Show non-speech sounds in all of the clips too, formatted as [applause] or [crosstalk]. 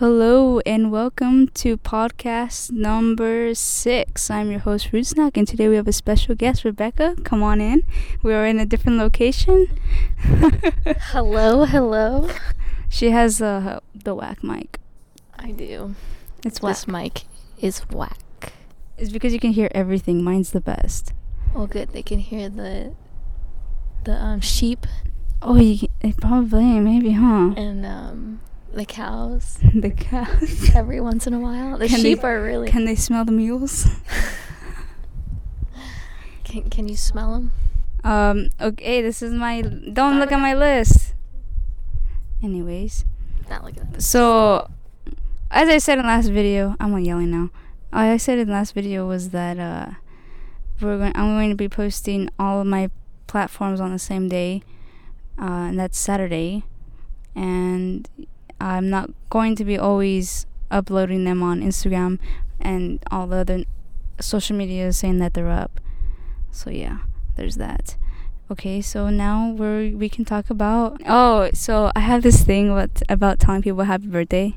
Hello and welcome to podcast number six. I'm your host Root Snack, and today we have a special guest, Rebecca. Come on in. We are in a different location. [laughs] hello, hello. She has uh, the whack mic. I do. It's whack. This mic is whack. It's because you can hear everything. Mine's the best. Oh, good. They can hear the the um sheep. Oh, you can, probably maybe, huh? And um the cows. [laughs] the cows. Every once in a while, the Can sheep they- are really. Can they smell the mules? [laughs] can Can you smell them? Um. Okay. This is my. Don't look at my list. Anyways, Not like that. so as I said in last video, I'm not yelling now. All I said in last video was that uh, we're going. I'm going to be posting all of my platforms on the same day, uh, and that's Saturday, and I'm not going to be always uploading them on Instagram and all the other social media saying that they're up. So yeah, there's that. Okay, so now we're we can talk about oh, so I have this thing about about telling people happy birthday.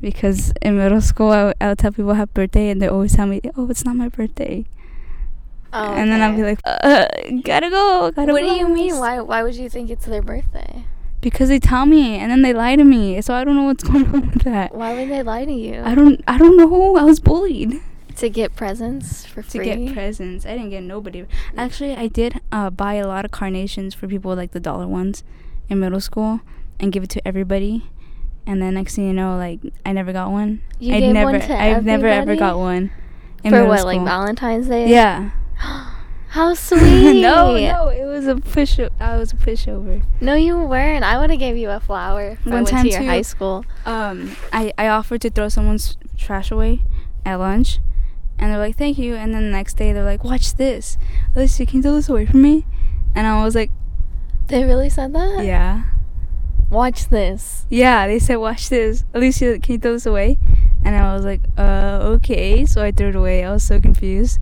Because in middle school, I, would- I would tell people happy birthday, and they always tell me, "Oh, it's not my birthday," Oh, and then I'll be like, uh, "Gotta go, gotta." What do you mean? Why Why would you think it's their birthday? Because they tell me, and then they lie to me, so I don't know what's [laughs] going on with that. Why would they lie to you? I don't, I don't know. I was bullied. To get presents for free? to get presents. I didn't get nobody. Actually, I did uh, buy a lot of carnations for people like the dollar ones in middle school and give it to everybody. And then next thing you know, like I never got one. You I'd gave never, one to I've never ever got one. in for what, like. Valentine's Day? Yeah. [gasps] [gasps] How [laughs] sweet. no, no, it was a push. I was a pushover. No, you weren't. I would have gave you a flower if I One went time to your too- high school. Um, I I offered to throw someone's trash away at lunch, and they're like, "Thank you." And then the next day, they're like, "Watch this, Alicia, can you throw this away from me?" And I was like, They really said that? "Yeah." Watch this. Yeah, they said, "Watch this, Alicia. Can you throw this away?" And I was like, "Uh, okay." So I threw it away. I was so confused.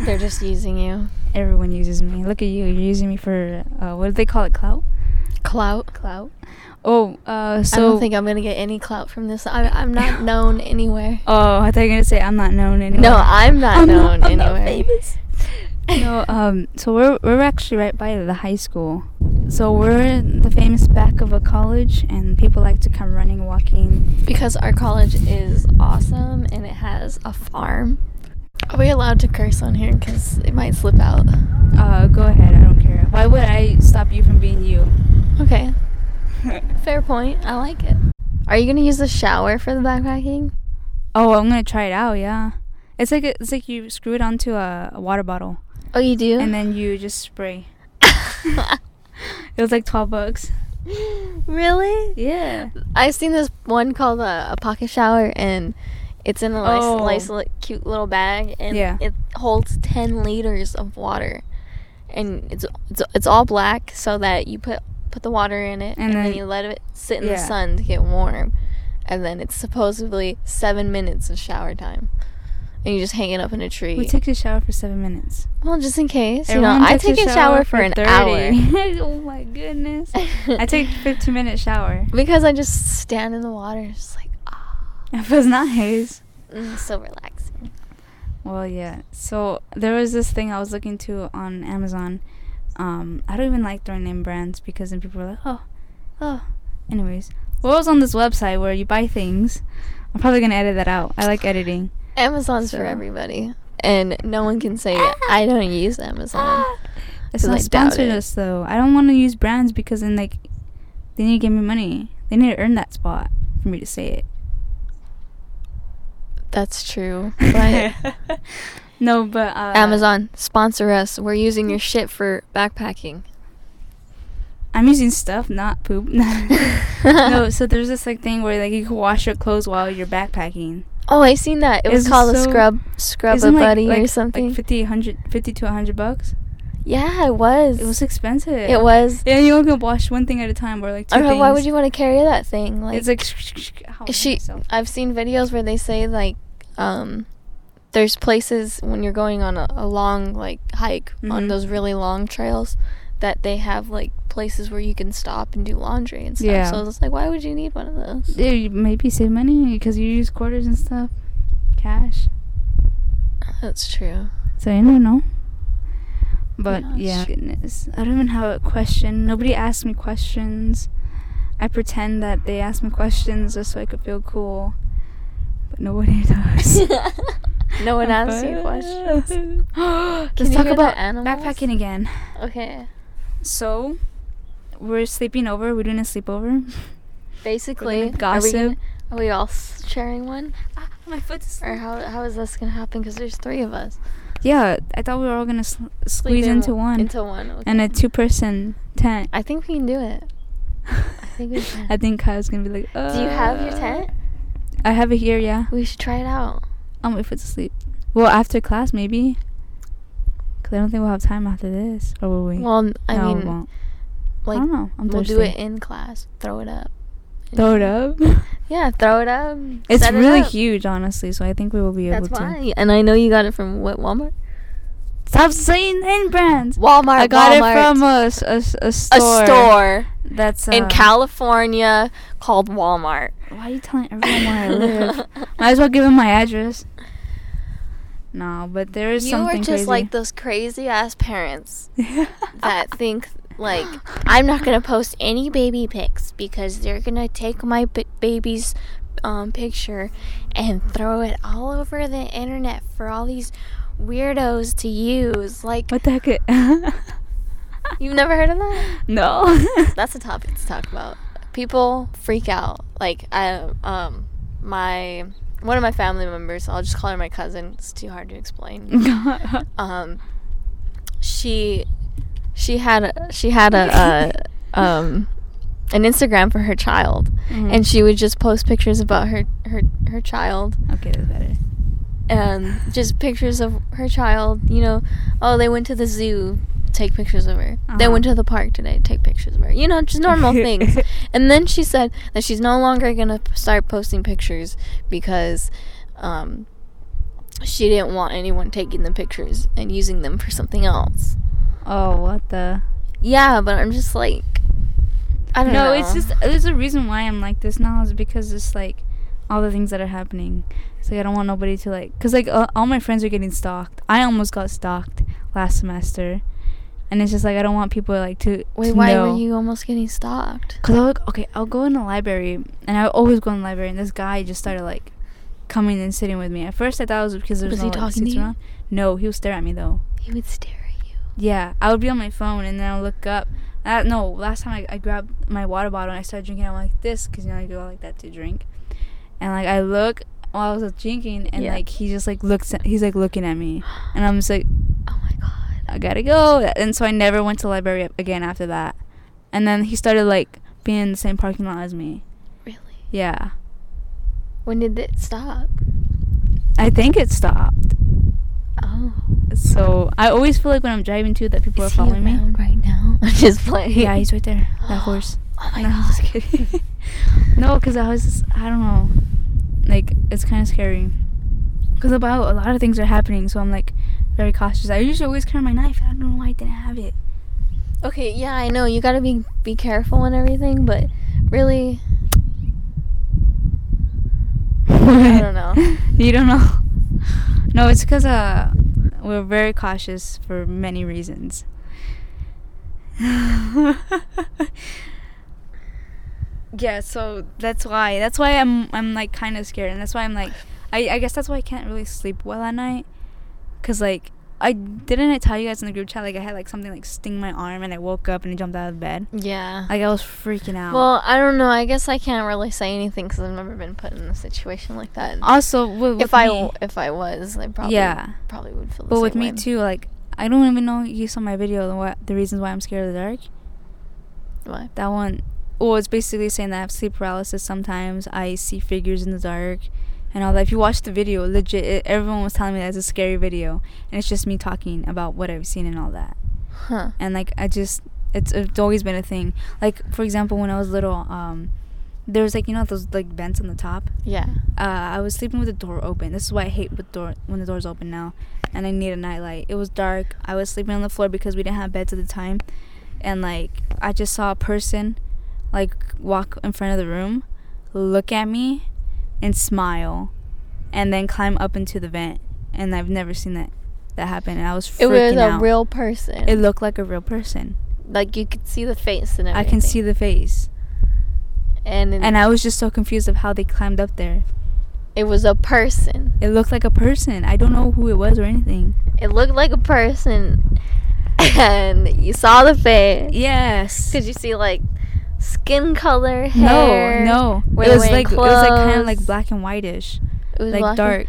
They're just using you. Everyone uses me. Look at you. You're using me for uh, what do they call it? Clout. Clout. Clout. Oh, uh, so I don't think I'm gonna get any clout from this. I, I'm not [laughs] known anywhere. Oh, I thought you were gonna say I'm not known anywhere. No, I'm not I'm known I'm not anywhere. famous. no, [laughs] um, so we're we're actually right by the high school. So we're in the famous back of a college, and people like to come running, walking. Because our college is awesome and it has a farm. Are we allowed to curse on here? Because it might slip out. Uh, go ahead. I don't care. Why would I stop you from being you? Okay. [laughs] Fair point. I like it. Are you gonna use the shower for the backpacking? Oh, I'm gonna try it out. Yeah, it's like a, it's like you screw it onto a, a water bottle, Oh, you do? and then you just spray. [laughs] It was like twelve bucks. really? Yeah. I've seen this one called a, a pocket shower, and it's in a nice, Oh. nice, cute little bag, and Yeah. it holds ten liters of water, and it's it's it's all black, so that you put put the water in it, And and, then, then- you let it sit in the sun to get warm, and then it's supposedly seven minutes of shower time, and you just hang it up in a tree. We take a shower for seven minutes. well, just in case, Everyone you know, I take a shower, for an 30. hour [laughs] oh my goodness. [laughs] I take a 15 minute shower. because I just stand in the water, just like [laughs] It feels nice. mm, so relaxing. Well, yeah. So there was this thing I was looking to on Amazon. Um, I don't even like throwing name brands because then people are like, oh, oh. Anyways, well, I was on this website where you buy things. I'm probably gonna edit that out. I like editing. Amazon's So- for everybody, and no one can say I don't use Amazon. [gasps] It's not sponsored us though. I don't want to use brands because then like they need to give me money. They need to earn that spot for me to say it. That's true. [laughs] But [laughs] no, but uh, Amazon sponsor us. We're using your shit for backpacking. I'm using stuff, not poop. [laughs] no, so there's this like thing where like you can wash your clothes while you're backpacking. Oh, I seen that. It was It's called a so- scrub scrub a Isn't, like- buddy like, or something. Like 50, 100, 50 to 100 bucks. yeah, it was. It was expensive. It was. Yeah, you only can wash one thing at a time or like two. Why would you want to carry that thing? Like, it's like she. I've seen videos where they say like, um, there's places when you're going on a, a long like hike on Mhm. those really long trails that they have like places where you can stop and do laundry and stuff. Yeah. So it's like, why would you need one of those? Yeah, you maybe save money because you use quarters and stuff, cash. That's true. So you never know. But Yeah, yeah, goodness, I don't even have a question. Nobody asks me questions. I pretend that they ask me questions just so I could feel cool, but nobody [laughs] does. [laughs] no one asks you questions. [laughs] [gasps] Let's you talk about backpacking again. Okay. So, we're sleeping over. We're doing a sleepover. Basically, We're gonna Are we, gossip. gonna, are we all sharing one? Ah, my foot's. Or how, how is this going to happen? Because there's three of us. Yeah, I thought we were all gonna sl- squeeze in into one. Into one. Okay. and a two-person tent. I think we can do it. I think we can. I think Kyle's gonna be like, uh, Do you have your tent? I have it here, yeah. We should try it out. I'll wait for it to sleep. Well, after class, maybe. Cause I don't think we'll have time after this, or will we? Well, I no, mean, won't. like, I don't know. I'm we'll do it in class. Throw it up. Throw it up. [laughs] Yeah, throw it up. it's it really up. huge, honestly. So I think we will be That's able to. why. And I know you got it from what Walmart? Stop saying name brands. Walmart. I got Walmart. it from a a a store. That's uh, in California called Walmart. Why are you telling everyone where I live? [laughs] Might as well give them my address. No, but there is you something You are just crazy. like those crazy ass parents [laughs] that think like I'm not gonna post any baby pics because they're gonna take my b- baby's um, picture and throw it all over the internet for all these weirdos to use. Like What the heck? [laughs] you've never heard of that? no. [laughs] That's a topic to talk about. People freak out. Like I um my one of my family members, I'll just call her my cousin. It's too hard to explain. [laughs] um she she had a, she had a, a um an Instagram for her child Mhm. and she would just post pictures about her her her child okay, that's better. and just pictures of her child, you know, oh they went to the zoo, take pictures of her. They Uh-huh. went to the park today, take pictures of her. You know, just normal [laughs] things. And then she said that she's no longer going to start posting pictures because um she didn't want anyone taking the pictures and using them for something else. Oh, what the? Yeah, but I'm just like I don't no, know. it's just there's a reason why I'm like this now is because it's like all the things that are happening. It's like I don't want nobody to like, cause like uh, all my friends are getting stalked. I almost got stalked last semester, and it's just like I don't want people like to. Wait, to why know. were you almost getting stalked? Cause I'll okay, I'll go in the library, and I always go in the library, and this guy just started like coming and sitting with me. At first, I thought it was because there was, Was no he like, seats around. No, he would stare at me though. He would stare at you. Yeah, I would be on my phone and then I'll look up. Uh, no, last time I, I grabbed my water bottle and I started drinking. I'm like this because you know I go like that to drink, and like I look while I was drinking and Yeah. like he just like looks. At, he's like looking at me, and I'm just like [gasps] Oh my god. I gotta go. And so I never went to the library again after that. And then he started like being in the same parking lot as me. Really? Yeah, When did it stop? I think it stopped. Oh. So I always feel like when I'm driving too that people Is are following me. right now? [laughs] I'm just playing. Yeah, he's right there. That [gasps] horse. Oh my [laughs] no, I'm just kidding. [laughs] no, because I was, just, I don't know, like it's kind of scary. Because about a lot of things are happening, so I'm like very cautious. I usually always carry my knife. I don't know why I didn't have it. Okay, yeah, I know you gotta be be careful and everything, but really, I don't know. [laughs] you don't know. No, it's because uh, we're very cautious for many reasons. [laughs] yeah, so that's why. That's why I'm I'm like kind of scared, and that's why I'm like, I I guess that's why I can't really sleep well at night, cause like I didn't I tell you guys in the group chat like I had like something like sting my arm and I woke up and I jumped out of bed. Yeah. Like I was freaking out. Well, I don't know. I guess I can't really say anything because I've never been put in a situation like that. also, with, if I me- w- if I was, I probably Yeah. probably would feel. The But with me way. too, like I don't even know you saw my video. the What the reasons why I'm scared of the dark? What? That one, well, it's basically saying that I have sleep paralysis. Sometimes I see figures in the dark, and all that. If you watch the video, legit, it, everyone was telling me that it's a scary video, and it's just me talking about what I've seen and all that. Huh. And like I just, it's it's always been a thing. Like for example, when I was little, um, there was like you know those like vents on the top. Yeah. uh, I was sleeping with the door open. This is why I hate with door when the door's open now, and I need a nightlight. It was dark. I was sleeping on the floor because we didn't have beds at the time, and like I just saw a person like walk in front of the room, look at me, and smile, and then climb up into the vent. And I've never seen that that happen. And I was It was a out. real person. It looked like a real person. like you could see the face and everything. I can see the face, and and I was just so confused of how they climbed up there. it was a person. It looked like a person. I don't know who it was or anything. It looked like a person, [laughs] and you saw the face. Yes. Did you see like skin color, hair? No, no. It was like it was like kind of like black and whitish, It was like black and- dark.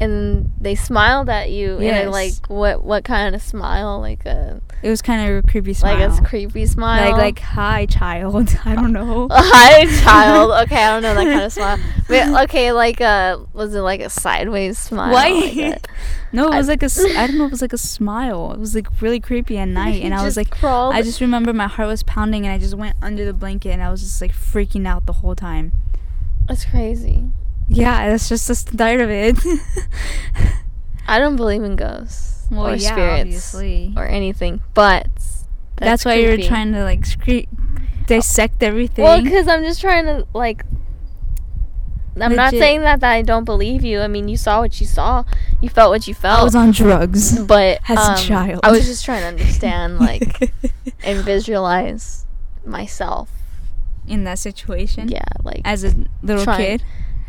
And they smiled at you Yes. like what? What kind of smile? Like a It was kind of a creepy smile. like a creepy smile. Like like hi child. [laughs] I don't know. [laughs] Hi, child. [laughs] Okay, I don't know that kind of smile. But, okay, like uh, was it like a sideways smile? Why? Like no, it I- was like a. I don't know. It was like a smile. It was like really creepy at night, and I was like, crawled. I just remember my heart was pounding, and I just went under the blanket, and I was just like freaking out the whole time. That's crazy. Yeah, that's just the start of it. [laughs] I don't believe in ghosts Well, or yeah, spirits obviously. or anything, but that's, why you're trying to like scre- dissect everything. Well, because I'm just trying to like. I'm not saying that, that I don't believe you. I mean, you saw what you saw, you felt what you felt. I was on drugs. but [laughs] as a um, child. I was just trying to understand, like, [laughs] and visualize myself. in that situation. Yeah, like As a little Trying. kid,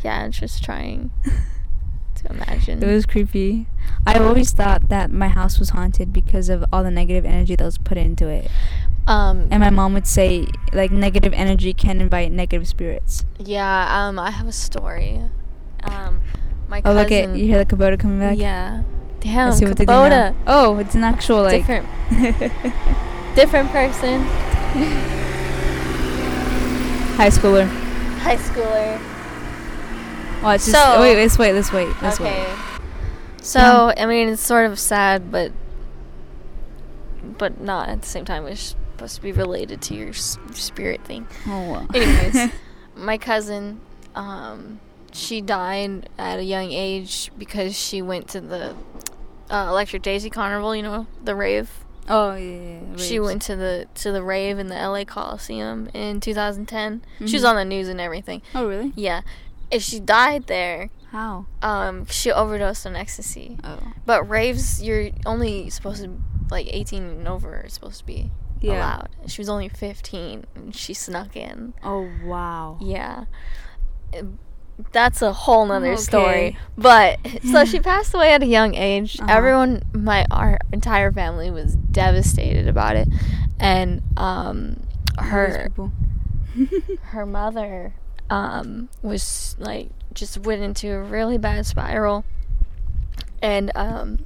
yeah, just trying [laughs] to imagine. it was creepy. I always thought that my house was haunted because of all the negative energy that was put into it. um, And my mom would say like negative energy can invite negative spirits. yeah, um, I have a story. Um, my Oh, look at you hear the Kubota coming back. Yeah. Damn, see what they did now. Kubota. Oh, it's an actual like Different, [laughs] different person. high schooler. High schooler. Watch. Just, So- wait, let's wait. Let's wait. Let's okay. wait. So I mean, it's sort of sad, but but not at the same time. It's supposed to be related to your s- spirit thing. Oh. Well. [laughs] Anyways, [laughs] my cousin, um, she died at a young age because she went to the uh, Electric Daisy Carnival. You know, the rave. oh yeah. yeah, yeah, She went to the to the rave in the LA Coliseum in 2010. She was on the news and everything. Oh really? Yeah, if she died there, How? um, she overdosed on ecstasy. Oh. But raves, you're only supposed to like 18 and over. Supposed to be Yeah. allowed. She was only 15 and she snuck in. Oh wow. Yeah. That's a whole nother story. But so she [laughs] passed away at a young age. Uh-huh. Everyone, my our entire family was devastated about it, and um, her her mother um, was like just went into a really bad spiral. And um,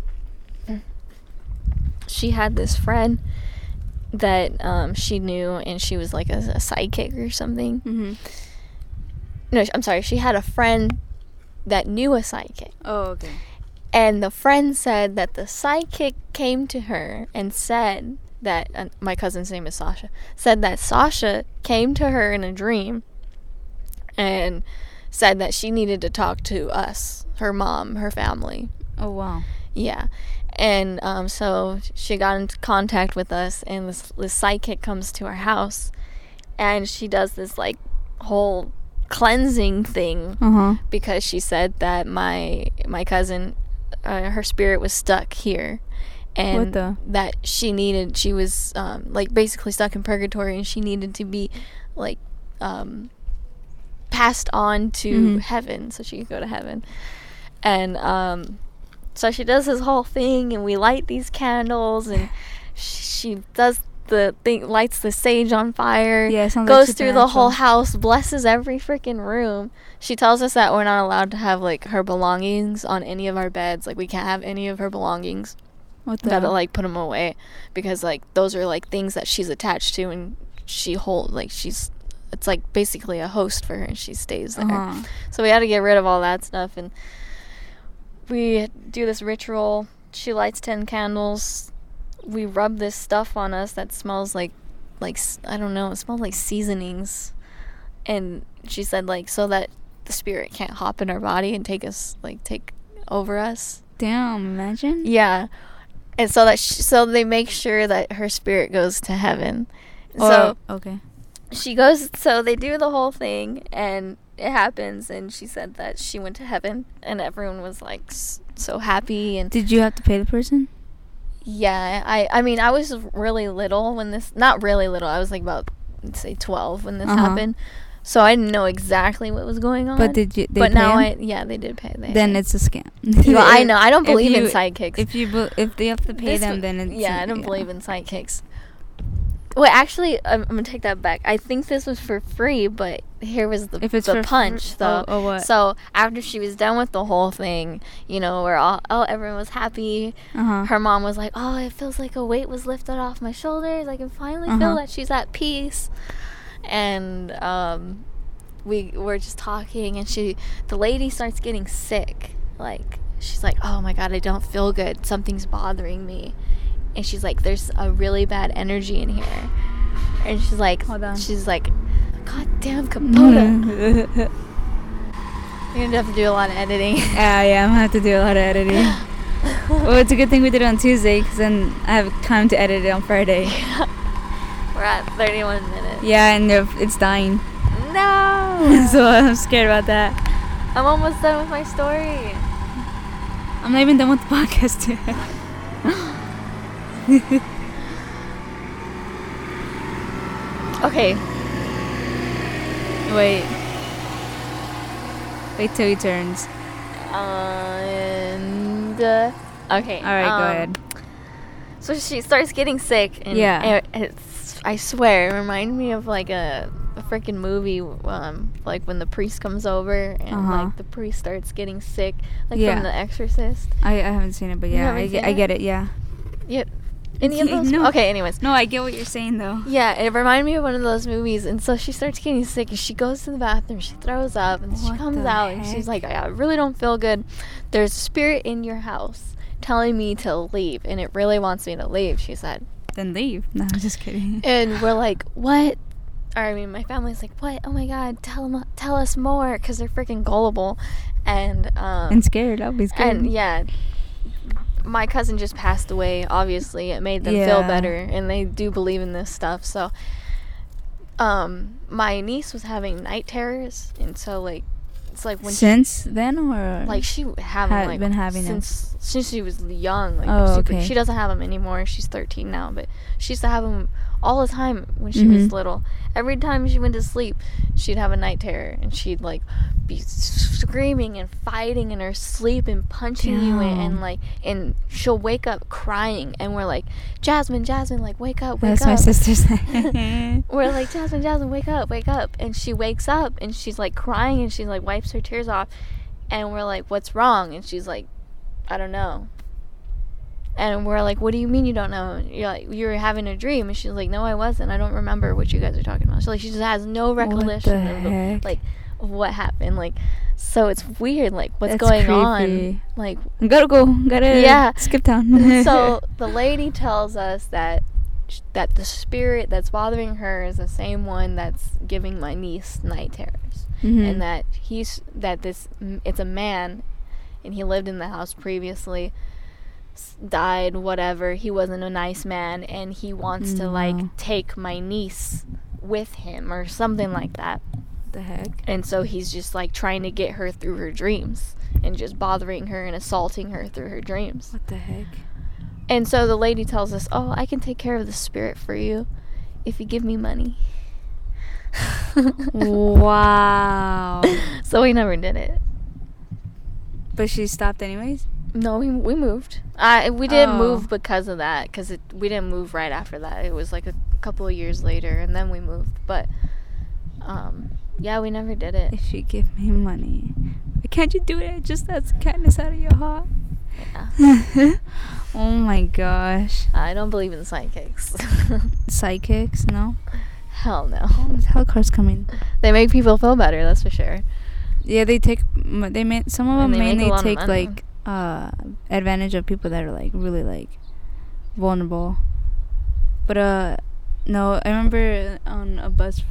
she had this friend that um, she knew and she was like a, a psychic or something. Hmm no i'm sorry. She had a friend that knew a psychic. Oh okay. and the friend said that the psychic came to her and said that uh, my cousin's name is Sasha said that Sasha came to her in a dream and said that she needed to talk to us, her mom, her family. Oh wow. Yeah. And um, so she got into contact with us, and this, this psychic comes to our house, and she does this like whole cleansing thing Uh huh. because she said that my my cousin uh, her spirit was stuck here and What the? that she needed she was um, like basically stuck in purgatory and she needed to be like um, passed on to Mhm. heaven so she could go to heaven and um, so she does this whole thing and we light these candles and she does the thing lights the sage on fire Yeah, sounds like goes through the whole house, blesses every freaking room. She tells us that we're not allowed to have like her belongings on any of our beds. Like we can't have any of her belongings. What the? gotta like put them away because like those are like things that she's attached to and she hold like she's it's like basically a host for her and she stays there. Uh-huh. So we had to get rid of all that stuff and we do this ritual. She lights 10 candles. We rub this stuff on us that smells like like I don't know, it smells like seasonings. And she said like so that the spirit can't hop in our body and take us like take over us. Damn, imagine. Yeah. and so that sh- so they make sure that her spirit goes to heaven. Or, so okay. She goes so they do the whole thing and it happens and she said that she went to heaven and everyone was like s- so happy and Did you have to pay the person? yeah i i mean i was really little when this not really little i was like about say 12 when this Uh-huh. happened so i didn't know exactly what was going on But did you? They but now him? i yeah they did pay they Then paid. it's a scam. [laughs] well, i [laughs] know i don't believe in you- psychics If you be- if they have to pay This them, then it's yeah a- i don't believe in psychics well actually I'm, I'm gonna take that back. I think this was for free but here was the, If it's the for fr- punch though. oh, oh, what? so after she was done with the whole thing you know where all oh everyone was happy Uh-huh. her mom was like oh it feels like a weight was lifted off my shoulders. I can finally Uh-huh. feel that she's at peace. And um we were just talking and she the lady starts getting sick. Like she's like oh my god i don't feel good. Something's bothering me and she's like there's a really bad energy in here and she's like she's like god damn [laughs] you're gonna have to do a lot of editing [laughs] Yeah, yeah, I'm gonna have to do a lot of editing. [laughs] well, it's a good thing we did it on Tuesday because then I have time to edit it on Friday. we're at 31 minutes Yeah, and it's dying, no so I'm scared about that. i'm almost done with my story I'm not even done with the podcast yet. [laughs] okay Wait. Wait till he turns. and uh, okay All right, um, go ahead. So she starts getting sick, and Yeah. it's I swear, it reminded me of like a, a freaking movie, um, like when the priest comes over and Uh-huh. like the priest starts getting sick, like Yeah. from The Exorcist. I, I haven't seen it, but yeah, I, seen get, I it? get it. Yeah. Yep. Any of [laughs] those? No. Okay. Anyways. No, I get what you're saying though. Yeah, it reminded me of one of those movies, and so she starts getting sick, and she goes to the bathroom, she throws up, and she comes out, and she's like, "I really don't feel good. There's a spirit in your house telling me to leave, and it really wants me to leave." She said, Then leave. [laughs] No, I'm just kidding. and we're [laughs] like, "What?" Or I mean, my family's like, "What? Oh my god, tell, them, tell us more," because they're freaking gullible, and um, and scared. I'll be scared. and yeah, my cousin just passed away. Obviously, it made them feel better, and they do believe in this stuff. So, um, my niece was having night terrors, and so like, it's like when she, Since then, or like she having like been having them. since since she was young. Like Oh, super, okay. she doesn't have them anymore. She's 13 now, but she used to have them all the time when she was Mhm. little. Every time she went to sleep, she'd have a night terror, and she'd like be screaming and fighting in her sleep and punching you, and, and like, and she'll wake up crying, and we're like, Jasmine, Jasmine, like wake up, wake that's up. my sister's. [laughs] [laughs] We're like, Jasmine, Jasmine, wake up, wake up. And she wakes up and she's like crying and she like wipes her tears off. And we're like, what's wrong? And she's like, I don't know. And we're like, what do you mean you don't know? And You're like, you were having a dream. And she's like, no, I wasn't. I don't remember what you guys are talking about. She's like, she just has no recollection of the, like what happened. Like, so it's weird. Like, what's That's going on? Like, Gotta go. Gotta Yeah. skip town. [laughs] so [laughs] the lady tells us that sh- that the spirit that's bothering her is the same one that's giving my niece night terrors Mhm. and that he's that this it's a man and he lived in the house previously died whatever he wasn't a nice man and he wants to like take my niece with him or something like that the heck? and so he's just like trying to get her through her dreams and just bothering her and assaulting her through her dreams What the heck? and so the lady tells us, "Oh, I can take care of the spirit for you if you give me money." [laughs] wow. so we never did it. But she stopped anyways. No, we we moved. I we didn't Oh. move because of that it we didn't move right after that. It was like a couple of years later and then we moved. But um yeah, we never did it. If you give me money, can't you do it? Just that's kindness out of your heart. Yeah. [laughs] oh my gosh. I don't believe in psychics. [laughs] Psychics? No. Hell no. Oh, there's helicopters coming. They make people feel better, that's for sure. Yeah, they take. They may. Some of And them make mainly take money. like uh advantage of people that are like really like vulnerable. But uh, no, I remember on a bus.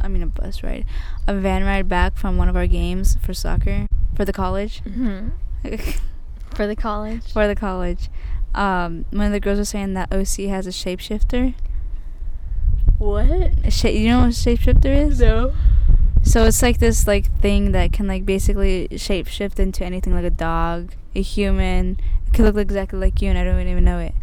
I mean a bus ride, a van ride back from one of our games for soccer for the college. hmm [laughs] For the college. for the college. um, one of the girls was saying that OC has a shapeshifter. What? A sha- you know what a shapeshifter is? No. So it's like this like thing that can like basically shapeshift into anything like a dog, a human. It could look exactly like you, and I don't even know it.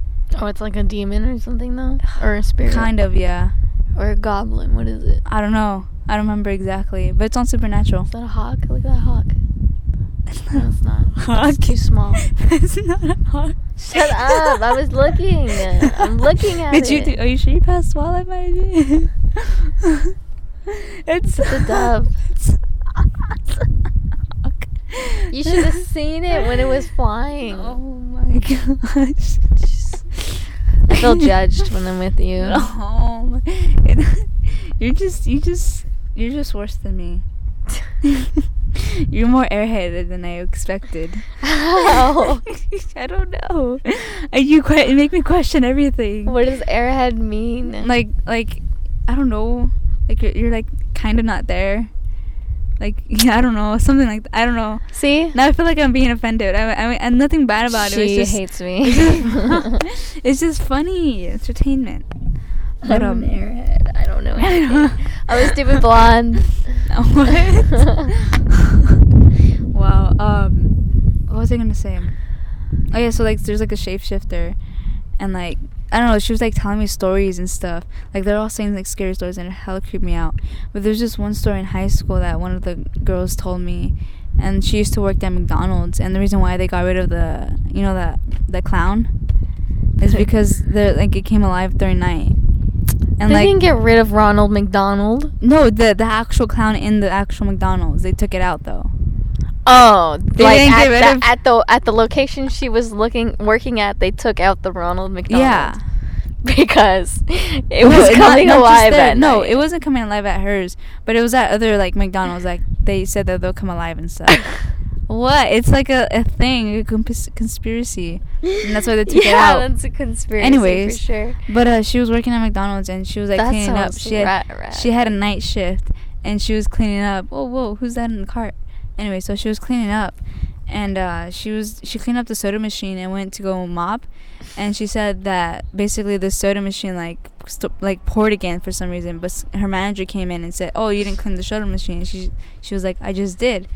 Oh, it's like a demon or something though, or a spirit, Kind of, yeah. or a goblin. What is it? I don't know. I don't remember exactly, but it's on Supernatural. Is that a hawk? Look at that hawk. [laughs] No, it's not. Hawk. It's too small. [laughs] it's not a hawk. Shut up! I was looking. I'm looking [laughs] at Did you? Do, are you sure you passed While I'm management? [laughs] it's a dove. [laughs] It's. [laughs] You should have seen it when it was flying. Oh my gosh. I feel judged when I'm with you. No, it, you're just you just you're just worse than me. you're more airheaded than I expected. How? I don't know. Uh, You que- you make me question everything. What does airhead mean? Like like I don't know. Like you're, you're like kind of not there. Like [laughs] yeah, I don't know something like I don't know. See? Now I feel like I'm being offended. I, I mean, and nothing bad about she it. Just, hates me. It's [laughs] just, [laughs] it's just funny entertainment. But um, I'm an airhead. I don't know I anything. know. I'm a stupid blonde. what? wow. Um, what was I gonna say? Oh yeah, so like there's like a shapeshifter, and like I don't know, she was like telling me stories and stuff. Like they're all saying like scary stories, and it hella creeped me out. But there's just one story in high school that one of the girls told me, and she used to work at McDonald's, and the reason why they got rid of the you know that the clown is [laughs] because the like it came alive during night. And they like didn't get rid of Ronald McDonald. no, the the actual clown in the actual McDonald's. They took it out though. Oh, They like didn't at, get rid the, of- at the at the location she was looking working at, they took out the Ronald McDonald. Yeah. [laughs] because it was not- coming not just alive there. at No, night. it wasn't coming alive at hers, but it was at other like McDonald's. Like they said that they'll come alive and stuff. [laughs] what? It's like a, a thing, a conspiracy, and that's why they [laughs] took yeah, it out. Yeah, that's a conspiracy Anyways, for sure. But uh, she was working at McDonald's and she was like That cleaning up. She had rat- rat. she had a night shift and she was cleaning up. Whoa, whoa, who's that in the cart? Anyway, so she was cleaning up, and uh, she was she cleaned up the soda machine and went to go mop, and she said that basically the soda machine like st- like poured again for some reason, but her manager came in and said, "Oh, you didn't clean the soda machine." She she was like, "I just did,"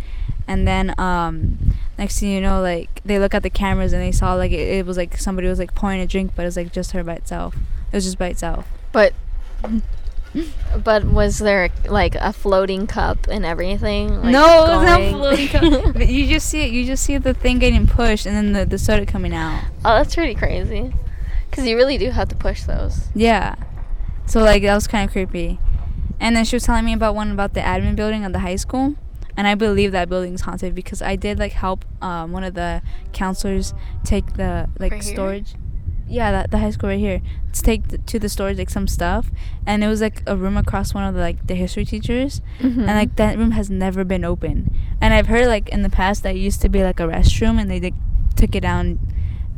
and then um, next thing you know, like they look at the cameras and they saw like it, it was like somebody was like pouring a drink, but it was like just her by itself. It was just by itself. But but was there like a floating cup and everything? Like, no, it was not going- floating. cup. [laughs] but you just see it. You just see the thing getting pushed, and then the, the soda coming out. oh, that's pretty crazy. Cause you really do have to push those. Yeah. So like that was kind of creepy. And then she was telling me about one about the admin building of the high school, and I believe that building's haunted because I did like help um, one of the counselors take the like storage. Yeah, that the high school right here. To take the, to the storage like some stuff, and it was like a room across one of the like the history teachers, Mm-hmm. and like that room has never been open. And I've heard like in the past that it used to be like a restroom, and they like, took it down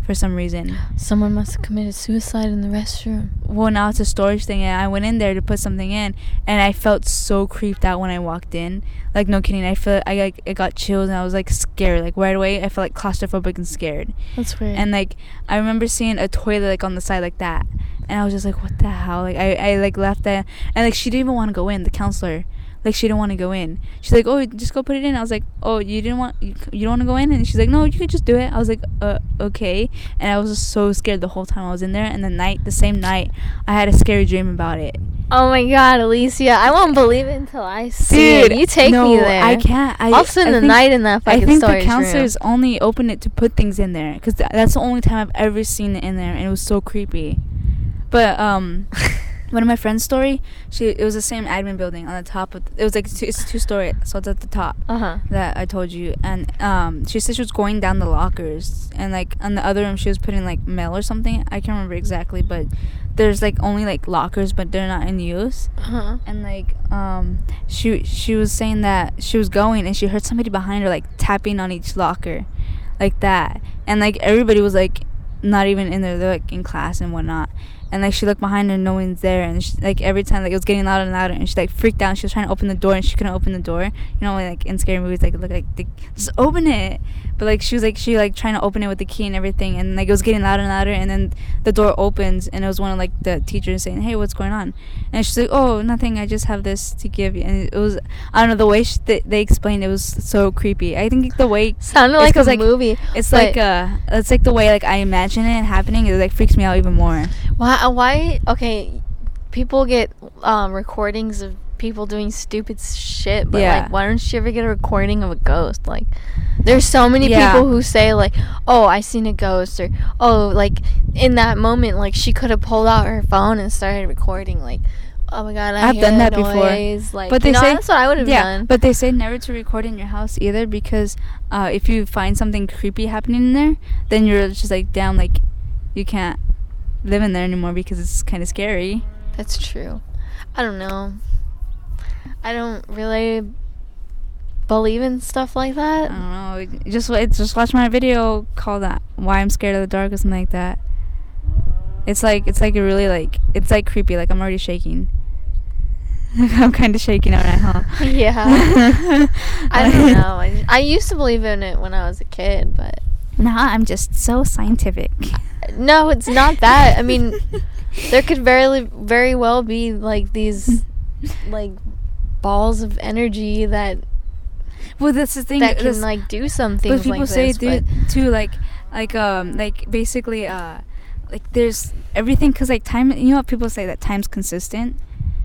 for some reason. Someone must have committed suicide in the restroom. Well, now it's a storage thing, and I went in there to put something in, and I felt so creeped out when I walked in. Like no kidding, I feel I like I got chills, and I was like scared. Like right away, I felt like claustrophobic and scared. That's weird. And like I remember seeing a toilet like on the side like that, and I was just like, what the hell? Like I I like left that, and like she didn't even want to go in. The counselor, like she didn't want to go in. She's like, oh, just go put it in. I was like, oh, you didn't want you, you don't want to go in, and she's like, no, you could just do it. I was like, uh, okay. And I was just so scared the whole time I was in there. And the night, the same night, I had a scary dream about it. oh my god, Alicia, I won't believe it until I see it. You take no, me there. I can't. I, I'll spend I the think- night in that fucking I think the counselors room. only open it to put things in there because th- that's the only time I've ever seen it in there, and it was so creepy. But um, [laughs] one of my friend's story, she it was the same admin building on the top of it was like two, it's two story, so it's at the top Uh huh. that I told you, and um, she said she was going down the lockers, and like on the other room she was putting like mail or something. I can't remember exactly, but there's like only like lockers, but they're not in use Uh huh. and like um she she was saying that she was going and she heard somebody behind her like tapping on each locker like that and like everybody was like not even in there they're like in class and whatnot and like she looked behind her, and no one's there, and she, like every time like it was getting louder and louder, and she like freaked out. She was trying to open the door, and she couldn't open the door. You know, like in scary movies, like look like they, just open it, but like she was like she like trying to open it with the key and everything, and like it was getting louder and louder, and then the door opens, and it was one of like the teachers saying, "Hey, what's going on?" And she's like, "Oh, nothing. I just have this to give you." And it was I don't know the way she, they, they explained it was so creepy. I think the way [laughs] Sounded it's like a like, a movie. it's like uh it's like the way like I imagine it happening. It like freaks me out even more. Why? Why? Okay, people get um, recordings of people doing stupid shit, but Yeah. like, why don't you ever get a recording of a ghost? Like, there's so many Yeah. people who say like, "Oh, I seen a ghost," or "Oh, like in that moment, like she could have pulled out her phone and started recording." Like, oh my god, I I've done that before. noise. Like, But they know, say- that's what I would have yeah, done. but they say never to record in your house either because uh, if you find something creepy happening in there, then you're just like damn, like you can't live in there anymore because it's kind of scary. That's true. I don't know. I don't really believe in stuff like that. I don't know. Just just watch my video called that "Why I'm Scared of the Dark" or something like that. It's like it's like a really like it's like creepy. Like I'm already shaking. [laughs] I'm kind of shaking out right now. Yeah. [laughs] I don't know. I, I used to believe in it when I was a kid, but Nah, I'm just so scientific. no, it's not that. I mean, there could very very well be like these [laughs] like balls of energy that Well, that's the thing. that can that's- like do something but people like say this. but too like like um like basically uh like there's everything because like time you know what people say that time's consistent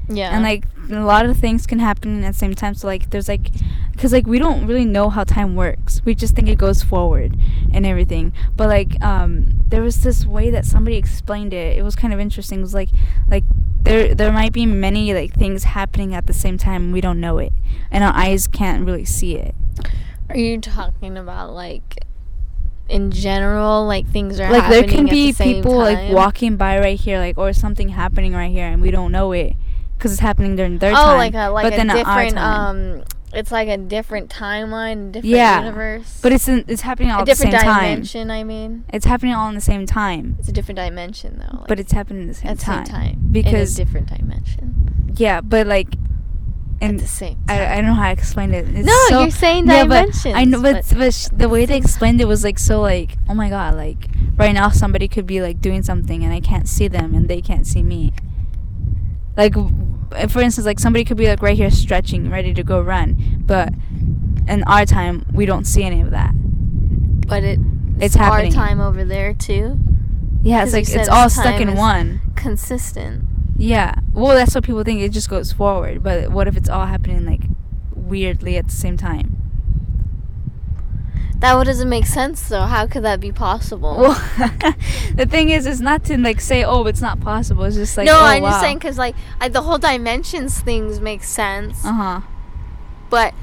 yeah, and like a lot of things can happen at the same time so like there's like because like we don't really know how time works. We just think it goes forward and everything. But like um there was this way that somebody explained it. It was kind of interesting. It was like like there there might be many like things happening at the same time. We don't know it. And our eyes can't really see it. Are you talking about like in general, like things are like there can be the people like walking by right here like or something happening right here and we don't know it because it's happening during their oh, time like a like but a then different time. um, it's like a different timeline, different Yeah, universe. but it's in, it's happening all a at the same different dimension. I mean, it's happening all in the same time it's a different dimension though. Like, but it's happening at the same at the time. same time because in a different dimension yeah but like at and the same time. I, I don't know how to explain it it's no, so- you're saying yeah, but. I know but, but, sh- the way they explained it was like so like oh my god like right now somebody could be like doing something and I can't see them and they can't see me like for instance like somebody could be like right here stretching ready to go run but in our time we don't see any of that but it It's our happening. time over there too. yeah it's like it's all stuck in one Consistent. Yeah. Well, that's what people think. It just goes forward. But what if it's all happening like weirdly at the same time? That doesn't make sense though. How could that be possible? Well, [laughs] the thing is, it's not to like say, oh, it's not possible. It's just like, no, oh, I'm wow. just saying because like I, the whole dimensions things make sense, Uh huh. but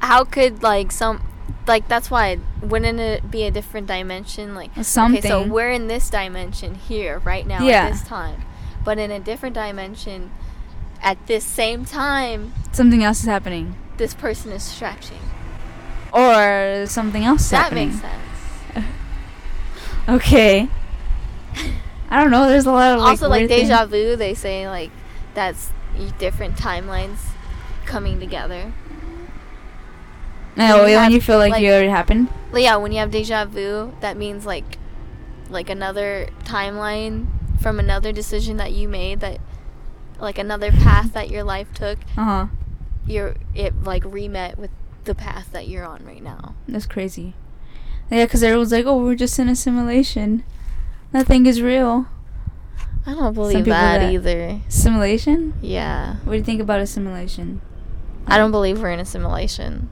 how could like some like that's why wouldn't it be a different dimension? Like Something. okay, so we're in this dimension here right now Yeah. at this time, but in a different dimension at this same time, Something else is happening, this person is stretching. Or something else that happening. makes sense. [laughs] Okay. I don't know. There's a lot of like, also, like deja things. vu, they say like that's different timelines coming together. No, when you when have, you feel like, like- you already happened. Yeah, when you have deja vu, that means like like another timeline from another decision that you made that like another path that your life took, Uh huh. you're it like remet with the path that you're on right now. That's crazy. Yeah, because everyone's like, oh, we're just in a simulation. Nothing is real. I don't believe that, that- either. Simulation? Yeah. What do you think about a simulation? I don't believe we're in a simulation.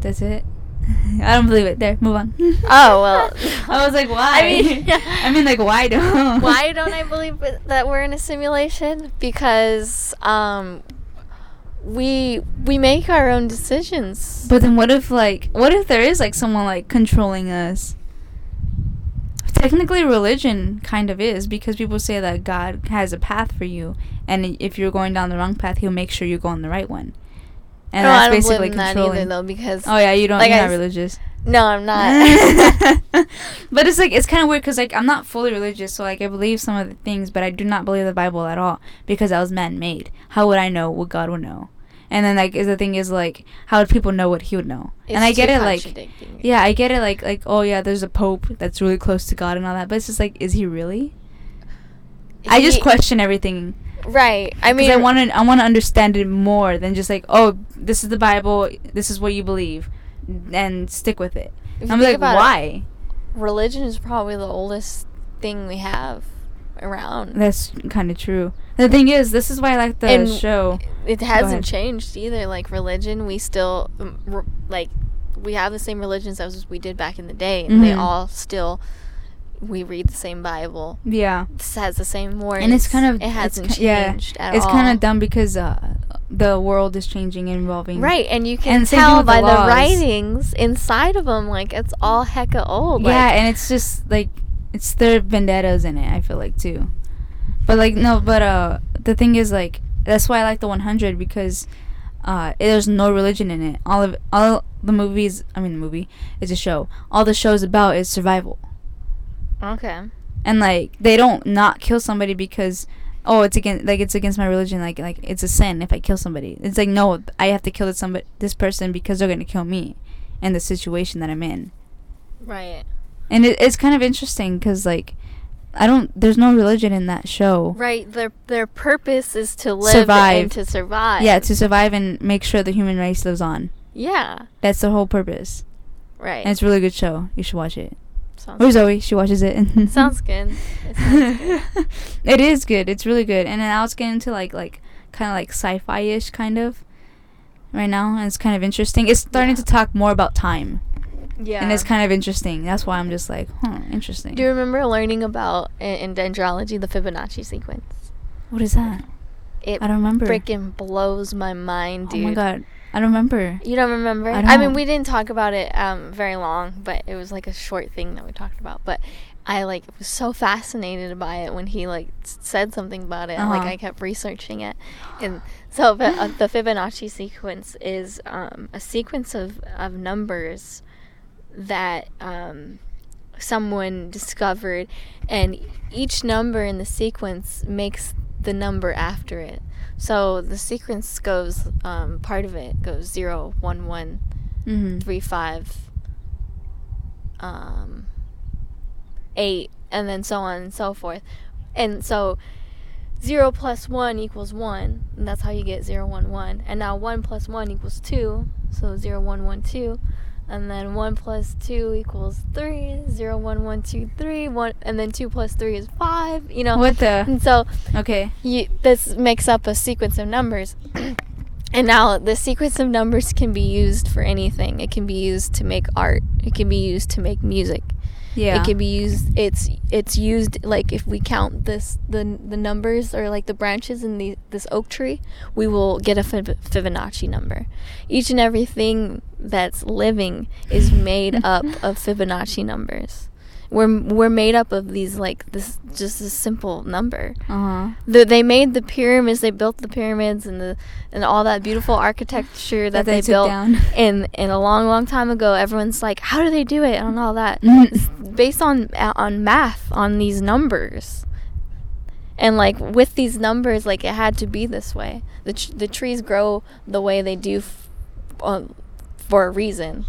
That's it. [laughs] I don't believe it. There, move on. [laughs] [laughs] Oh, well. I was like, why? I mean, I mean, like, why don't? Why don't I believe that we're in a simulation? Because um, we we make our own decisions. But then, what if like, what if there is like someone like controlling us? Technically, religion kind of is because people say that God has a path for you, and if you're going down the wrong path, He'll make sure you go on the right one. And no, that's I don't basically believe in that controlling. either, though, because oh yeah, you don't. like you're I not religious. No, I'm not. [laughs] but it's like it's kind of weird because like I'm not fully religious, so like I believe some of the things, but I do not believe the Bible at all because that was man made. How would I know what God would know? And then like is the thing is like how would people know what he would know? It's and I get it like yeah, I get it like like oh yeah, there's a pope that's really close to God and all that, but it's just like is he really? I just question everything Right. I mean, I want to I want to understand it more than just like, oh, this is the Bible, this is what you believe, and stick with it. I'm like, it, why? religion is probably the oldest thing we have around. That's kind of true. The thing is, this is why I like the And show. It hasn't changed either. Like religion, we still um, like we have the same religions as we did back in the day, and they Mhm. all still we read the same Bible. Yeah, This has the same words. and it's kind of it hasn't ki- yeah, changed at it's all. kind of dumb because uh, the world is changing and evolving. Right, and you can And tell with the by the, writings inside of them, like it's all hecka old. Yeah, like, and it's just like it's their vendettas in it. I feel like too, but like no, but uh, the thing is like that's why I like the 100 because uh, there's no religion in it. All of all the movies, I mean, the movie is a show. All the show's about is survival, okay. and like they don't not kill somebody because oh it's against like it's against my religion like like it's a sin if I kill somebody. It's like no, I have to kill this somebody this person because they're gonna kill me, and the situation that I'm in. Right. and it, it's kind of interesting because like i don't there's no religion in that show Right. Their their purpose is to live Survive. and to survive. yeah to survive and make sure the human race lives on Yeah. that's the whole purpose Right. and it's a really good show you should watch it sounds or zoe she watches it [laughs] sounds good. It sounds good. [laughs] it is good it's really good and then i was getting into like like kind of like sci-fi-ish kind of right now and it's kind of interesting it's starting Yeah. to talk more about time Yeah. and it's kind of interesting that's why i'm just like huh interesting Do you remember learning about in, in dendrology the Fibonacci sequence? what is that It i don't remember freaking blows my mind, dude. oh my god i don't remember You don't remember? I don't. I, mean, we didn't talk about it um, very long, but it was like a short thing that we talked about. But I like was so fascinated by it when he like said something about it. Like Uh-huh. I kept researching it, and so the, uh, the Fibonacci sequence is um, a sequence of of numbers that um, someone discovered, and each number in the sequence makes the number after it. So the sequence goes, um, part of it goes zero, one, one, mm-hmm. three, five, um, eight, and then so on and so forth. And so zero plus one equals one, and that's how you get zero, one, one. And now one plus one equals two, so zero, one, one, two. And then one plus two equals three, zero, one, one, two, three, one, and then two plus three is five. You know, What the? and so Okay. you, this makes up a sequence of numbers. [clears throat] and now the sequence of numbers can be used for anything. It can be used to make art. It can be used to make music. Yeah. It can be used. It's it's used like if we count this the the numbers or like the branches in the this oak tree, we will get a Fib- Fibonacci number. Each and everything that's living is made up of Fibonacci numbers. We're we're made up of these like this just a simple number. Uh huh. the, they made the pyramids they built the pyramids and the and all that beautiful architecture that, That they they, built down. [laughs] in in a long long time ago. Everyone's like how do they do it? and all that. Mhm. Based on on math on these numbers. And like with these numbers like it had to be this way. The tr- the trees grow the way they do f- uh, for a reason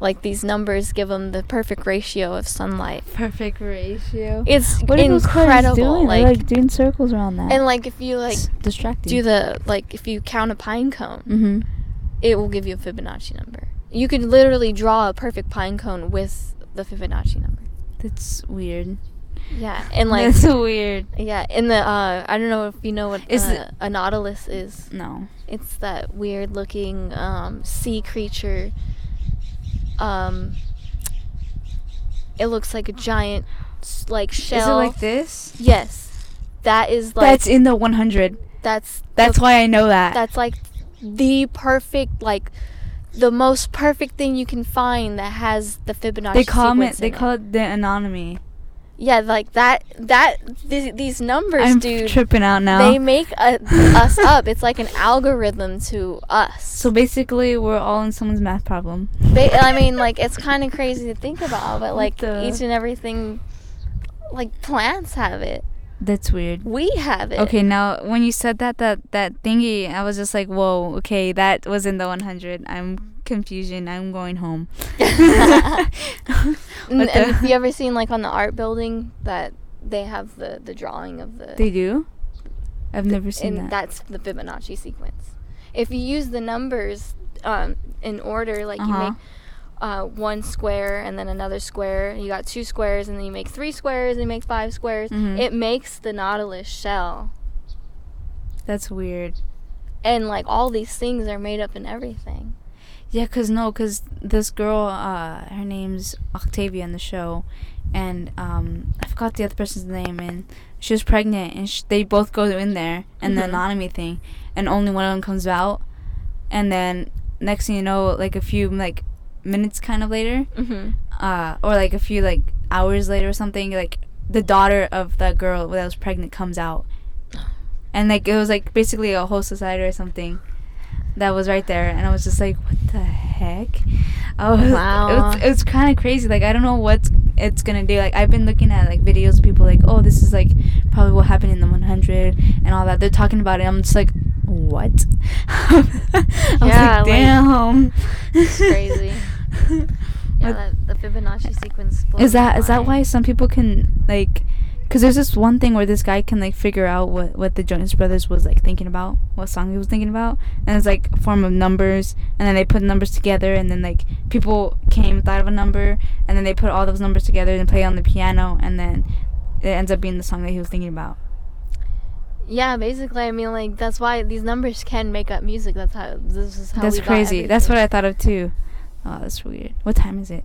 like these numbers give them the perfect ratio of sunlight Perfect ratio. it's What are those incredible doing? like, like doing circles around that. and like if you like It's distracting. do the like if you count a pine cone Mm-hmm. it will give you a fibonacci number you could literally draw a perfect pine cone with the fibonacci number That's weird. yeah and like That's weird. yeah in the uh i don't know if you know what Is uh, it- a nautilus is No. it's that weird looking um sea creature um it looks like a giant like shell Is it like this? yes that is like That's in the 100. that's That's the- why I know that. that's like the perfect like the most perfect thing you can find that has the Fibonacci they call it. They call it the anomaly. Yeah, like that. That th- these numbers, I'm dude. tripping out now. They make a, us up. It's like an algorithm to us. so basically, we're all in someone's math problem. Ba- I mean, like it's kind of crazy to think about, but like each and everything, like plants have it. That's weird. We have it. Okay, now when you said that that that thingy, I was just like, whoa. Okay, that was in the 100. I'm confusion. I'm going home. [laughs] [laughs] and, and have you [laughs] ever seen like on the art building that they have the the drawing of the They do. I've never seen and that. that's the Fibonacci sequence. If you use the numbers um, in order, like you Uh-huh. make uh, one square and then another square, you got two squares, and then you make three squares, and you make five squares. Mhm. It makes the Nautilus shell, That's weird. and like all these things are made up in everything. Yeah, cause no, cause this girl, uh, her name's Octavia in the show, and um, I forgot the other person's name, and she was pregnant, and sh- they both go in there and the Mhm. anomaly thing, and only one of them comes out, and then next thing you know, like a few like minutes kind of later, Mm-hmm. uh, or like a few like hours later or something, like the daughter of that girl that was pregnant comes out, [gasps] and like it was like basically a whole society or something that was right there, and I was just like, what the heck? I was, Wow. it was, it was kind of crazy. Like I don't know what it's gonna do. Like I've been looking at like videos, of people like, oh, this is like probably what happened in the 100 and all that. They're talking about it. I'm just like, what? [laughs] I Yeah, like, like, damn. It's [laughs] crazy. Yeah, that, the Fibonacci sequence. is that is that why some people can like because there's this one thing where this guy can like figure out what what the jonas brothers was like thinking about what song he was thinking about and it's like a form of numbers and then they put numbers together and then like people came thought of a number and then they put all those numbers together and play on the piano and then it ends up being the song that he was thinking about. Yeah, basically, I mean, like that's why these numbers can make up music. That's how this is how. that's we got crazy. That's what i thought of too. Oh that's weird. What time is it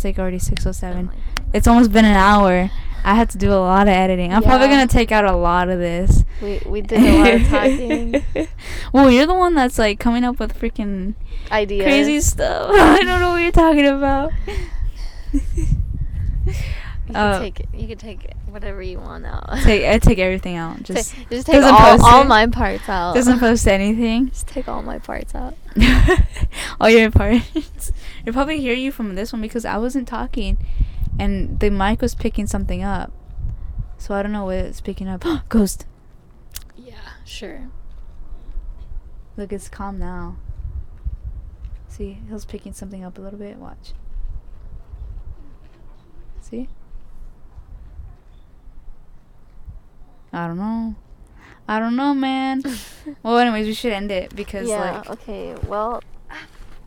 it's like already 607 I'm it's almost been an hour i had to do a lot of editing i'm probably gonna take out a lot of this we we did a lot of talking [laughs] well, you're the one that's like coming up with freaking ideas. crazy stuff. [laughs] I don't know what you're talking about. [laughs] You Uh, can take it. You can take whatever you want out. take I take everything out. Just Ta- just take all, all my parts out. doesn't post anything. Just take all my parts out. All your parts. You'll probably hear you from this one because I wasn't talking, and the mic was picking something up. So I don't know what it's picking up. [gasps] Ghost. Yeah, sure. Look, it's calm now. See, he was picking something up a little bit. Watch. See? I don't know. I don't know, man. [laughs] well, anyways, we should end it because, yeah. like, Okay. Well.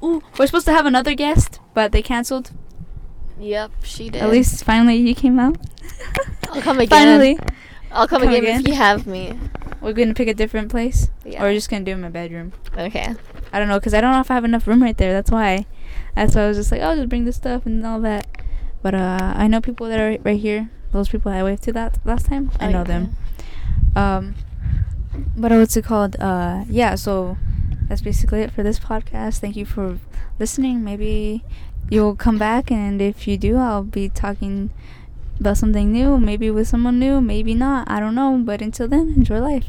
Ooh, we're supposed to have another guest, but they canceled. Yep. She did. At least finally you came out. [laughs] I'll come again. Finally, I'll come, Come again, again? if you have me. we're gonna pick a different place, Yeah. or we're just gonna do it in my bedroom. Okay. I don't know, cause I don't know if I have enough room right there. That's why. That's why I was just like, oh, just bring this stuff and all that. But uh, I know people that are right here. Those people I waved to that last time. I Oh, know yeah. them. Um, but what's it called? Uh, yeah. So that's basically it for this podcast. Thank you for listening. Maybe you'll come back, and if you do, I'll be talking about something new. Maybe with someone new. Maybe not. I don't know. But until then, enjoy life.